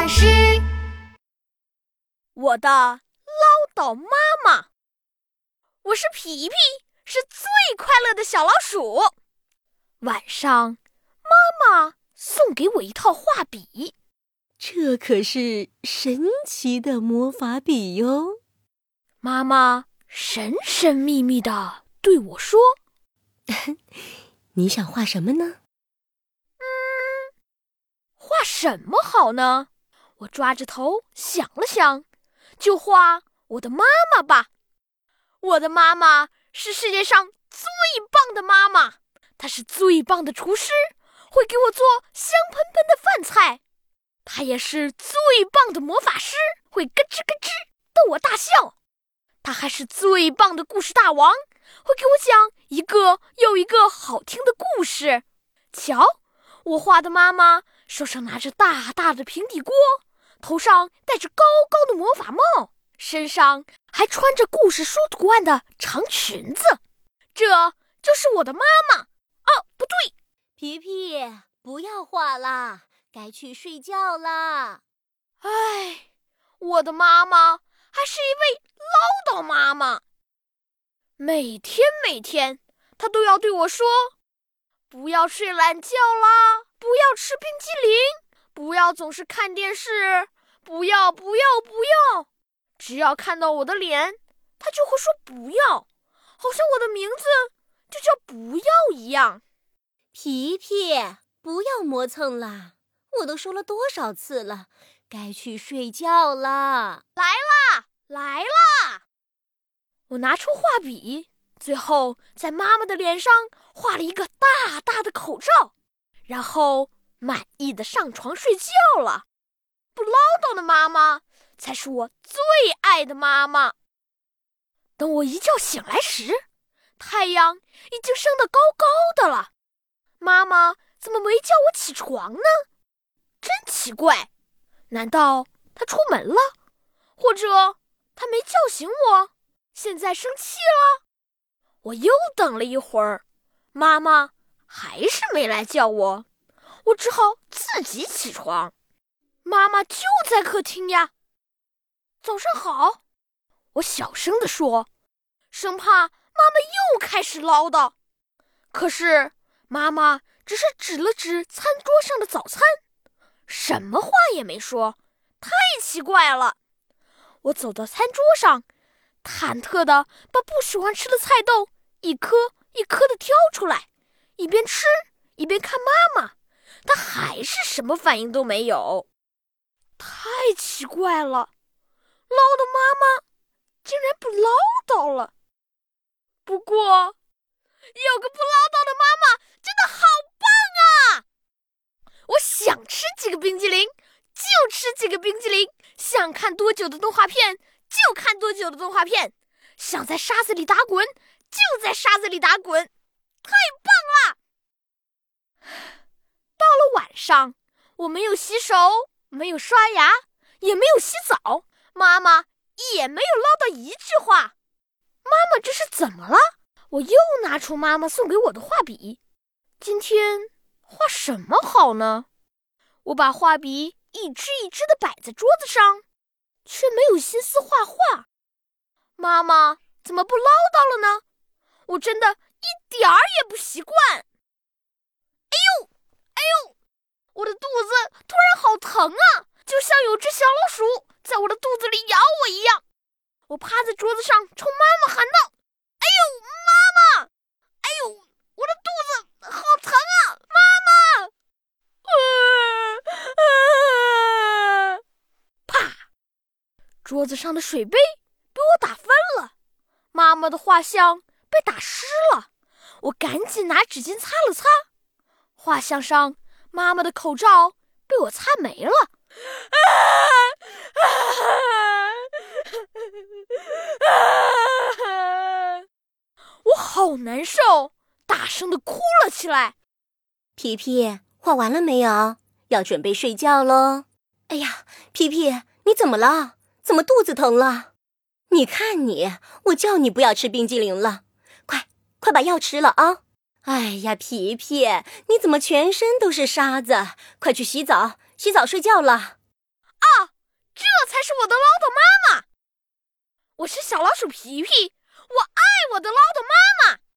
老师，我的唠叨妈妈，我是皮皮，是最快乐的小老鼠。晚上，妈妈送给我一套画笔，这可是神奇的魔法笔哟。妈妈神神秘秘的对我说：“ 你想画什么呢？”画什么好呢？我抓着头想了想，就画我的妈妈吧。我的妈妈是世界上最棒的妈妈，她是最棒的厨师，会给我做香喷喷的饭菜。她也是最棒的魔法师，会咯吱咯吱逗我大笑。她还是最棒的故事大王，会给我讲一个又一个好听的故事。瞧，我画的妈妈。手上拿着大大的平底锅，头上戴着高高的魔法帽，身上还穿着故事书图案的长裙子，这就是我的妈妈。哦，不对，皮皮，不要画了，该去睡觉啦。唉，我的妈妈还是一位唠叨妈妈，每天每天，她都要对我说：“不要睡懒觉啦。”不要吃冰激凌，不要总是看电视，不要不要不要！只要看到我的脸，他就会说不要，好像我的名字就叫不要一样。皮皮，不要磨蹭了，我都说了多少次了，该去睡觉了。来啦，来啦！我拿出画笔，最后在妈妈的脸上画了一个大大的口罩。然后满意的上床睡觉了。不唠叨的妈妈才是我最爱的妈妈。等我一觉醒来时，太阳已经升得高高的了。妈妈怎么没叫我起床呢？真奇怪！难道她出门了？或者她没叫醒我，现在生气了？我又等了一会儿，妈妈。还是没来叫我，我只好自己起床。妈妈就在客厅呀。早上好，我小声地说，生怕妈妈又开始唠叨。可是妈妈只是指了指餐桌上的早餐，什么话也没说，太奇怪了。我走到餐桌上，忐忑地把不喜欢吃的菜豆一颗一颗地挑出来。一边吃一边看妈妈，他还是什么反应都没有，太奇怪了！唠叨妈妈竟然不唠叨了。不过，有个不唠叨的妈妈真的好棒啊！我想吃几个冰激凌就吃几个冰激凌，想看多久的动画片就看多久的动画片，想在沙子里打滚就在沙子里打滚。太棒了！到了晚上，我没有洗手，没有刷牙，也没有洗澡，妈妈也没有唠叨一句话。妈妈这是怎么了？我又拿出妈妈送给我的画笔，今天画什么好呢？我把画笔一支一支的摆在桌子上，却没有心思画画。妈妈怎么不唠叨了呢？我真的。一点儿也不习惯。哎呦，呦，我的肚子突然好疼啊，就像有只小老鼠在我的肚子里咬我一样。我趴在桌子上，冲妈妈喊道：“哎呦，妈妈！哎呦，我的肚子好疼啊，妈妈！”啪！桌子上的水杯被我打翻了，妈妈的画像。被打湿了，我赶紧拿纸巾擦了擦。画像上妈妈的口罩被我擦没了，我好难受，大声的哭了起来。皮皮，画完了没有？要准备睡觉喽。哎呀，皮皮，你怎么了？怎么肚子疼了？你看你，我叫你不要吃冰激凌了。快把药吃了啊！哎呀，皮皮，你怎么全身都是沙子？快去洗澡，洗澡睡觉了。啊，这才是我的唠叨妈妈！我是小老鼠皮皮，我爱我的唠叨妈妈。